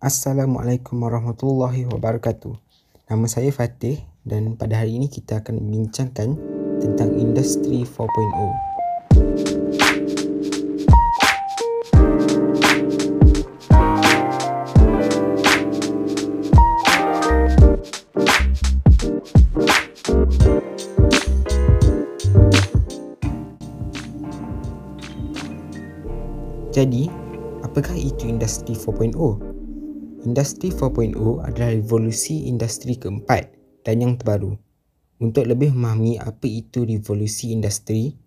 Assalamualaikum warahmatullahi wabarakatuh. Nama saya Fatih dan pada hari ini kita akan membincangkan tentang industri 4.0. Jadi, apakah itu industri 4.0? Industri 4.0 adalah revolusi industri keempat dan yang terbaru. Untuk lebih memahami apa itu revolusi industri,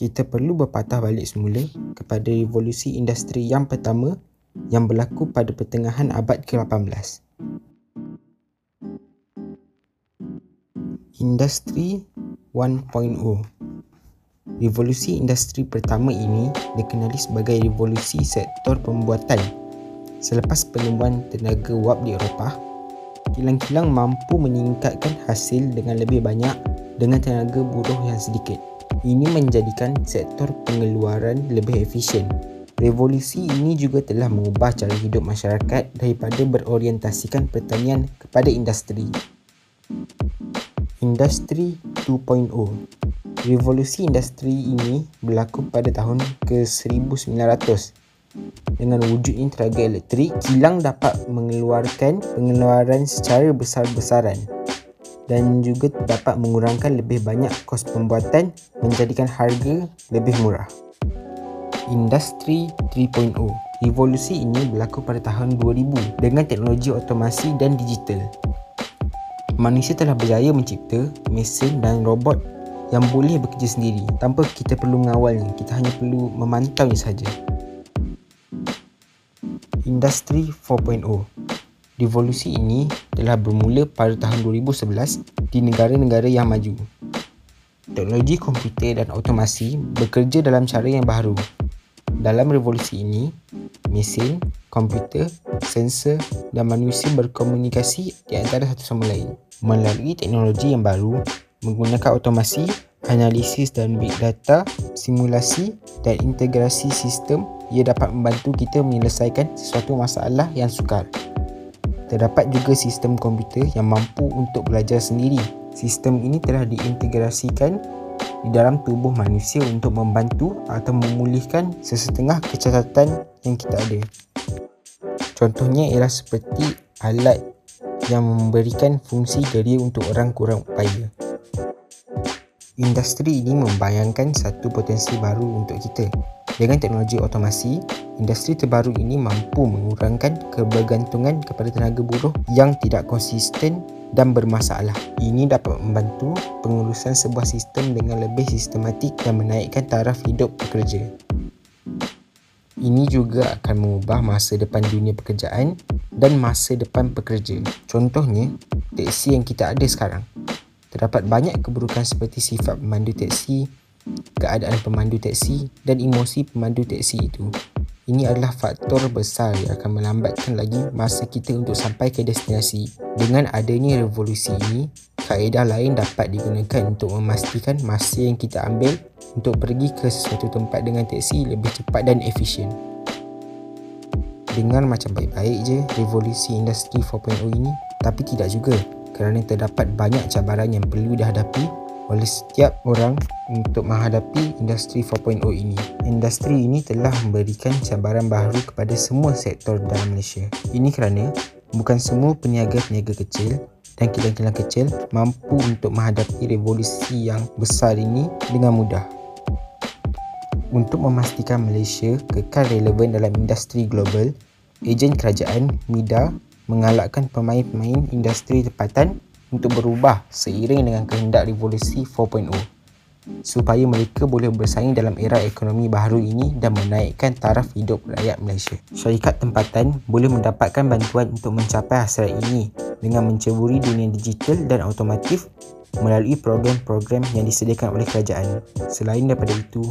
kita perlu berpatah balik semula kepada revolusi industri yang pertama yang berlaku pada pertengahan abad ke-18. Industri 1.0 Revolusi industri pertama ini dikenali sebagai revolusi sektor pembuatan. Selepas penemuan tenaga wap di Eropah, kilang-kilang mampu meningkatkan hasil dengan lebih banyak dengan tenaga buruh yang sedikit. Ini menjadikan sektor pengeluaran lebih efisien. Revolusi ini juga telah mengubah cara hidup masyarakat daripada berorientasikan pertanian kepada industri. Industri 2.0 Revolusi industri ini berlaku pada tahun ke-1900. Dengan wujudnya tenaga elektrik, kilang dapat mengeluarkan pengeluaran secara besar-besaran dan juga dapat mengurangkan lebih banyak kos pembuatan menjadikan harga lebih murah. Industri 3.0 Revolusi ini berlaku pada tahun 2000 dengan teknologi otomasi dan digital. Manusia telah berjaya mencipta mesin dan robot yang boleh bekerja sendiri tanpa kita perlu mengawalnya kita hanya perlu memantaunya saja Industri 4.0 Revolusi ini telah bermula pada tahun 2011 di negara-negara yang maju. Teknologi komputer dan otomasi bekerja dalam cara yang baru. Dalam revolusi ini, mesin, komputer, sensor dan manusia berkomunikasi di antara satu sama lain. Melalui teknologi yang baru, menggunakan otomasi, analisis dan big data, simulasi dan integrasi sistem ia dapat membantu kita menyelesaikan sesuatu masalah yang sukar. Terdapat juga sistem komputer yang mampu untuk belajar sendiri. Sistem ini telah diintegrasikan di dalam tubuh manusia untuk membantu atau memulihkan sesetengah kecacatan yang kita ada. Contohnya ialah seperti alat yang memberikan fungsi geria untuk orang kurang upaya. Industri ini membayangkan satu potensi baru untuk kita. Dengan teknologi otomasi, industri terbaru ini mampu mengurangkan kebergantungan kepada tenaga buruh yang tidak konsisten dan bermasalah. Ini dapat membantu pengurusan sebuah sistem dengan lebih sistematik dan menaikkan taraf hidup pekerja. Ini juga akan mengubah masa depan dunia pekerjaan dan masa depan pekerja. Contohnya, teksi yang kita ada sekarang. Terdapat banyak keburukan seperti sifat pemandu teksi, keadaan pemandu teksi dan emosi pemandu teksi itu. Ini adalah faktor besar yang akan melambatkan lagi masa kita untuk sampai ke destinasi. Dengan adanya revolusi ini, kaedah lain dapat digunakan untuk memastikan masa yang kita ambil untuk pergi ke sesuatu tempat dengan teksi lebih cepat dan efisien. Dengar macam baik-baik je revolusi industri 4.0 ini, tapi tidak juga kerana terdapat banyak cabaran yang perlu dihadapi oleh setiap orang untuk menghadapi industri 4.0 ini. Industri ini telah memberikan cabaran baru kepada semua sektor dalam Malaysia. Ini kerana bukan semua peniaga-peniaga kecil dan kilang-kilang kecil mampu untuk menghadapi revolusi yang besar ini dengan mudah. Untuk memastikan Malaysia kekal relevan dalam industri global, ejen kerajaan MIDA mengalakkan pemain-pemain industri tempatan untuk berubah seiring dengan kehendak revolusi 4.0 supaya mereka boleh bersaing dalam era ekonomi baru ini dan menaikkan taraf hidup rakyat Malaysia. Syarikat tempatan boleh mendapatkan bantuan untuk mencapai hasrat ini dengan menceburi dunia digital dan automotif melalui program-program yang disediakan oleh kerajaan. Selain daripada itu,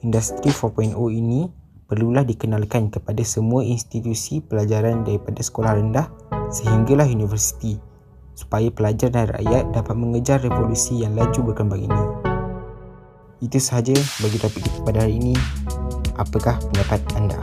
industri 4.0 ini perlulah dikenalkan kepada semua institusi pelajaran daripada sekolah rendah sehinggalah universiti supaya pelajar dan rakyat dapat mengejar revolusi yang laju berkembang ini. Itu sahaja bagi topik kita pada hari ini. Apakah pendapat anda?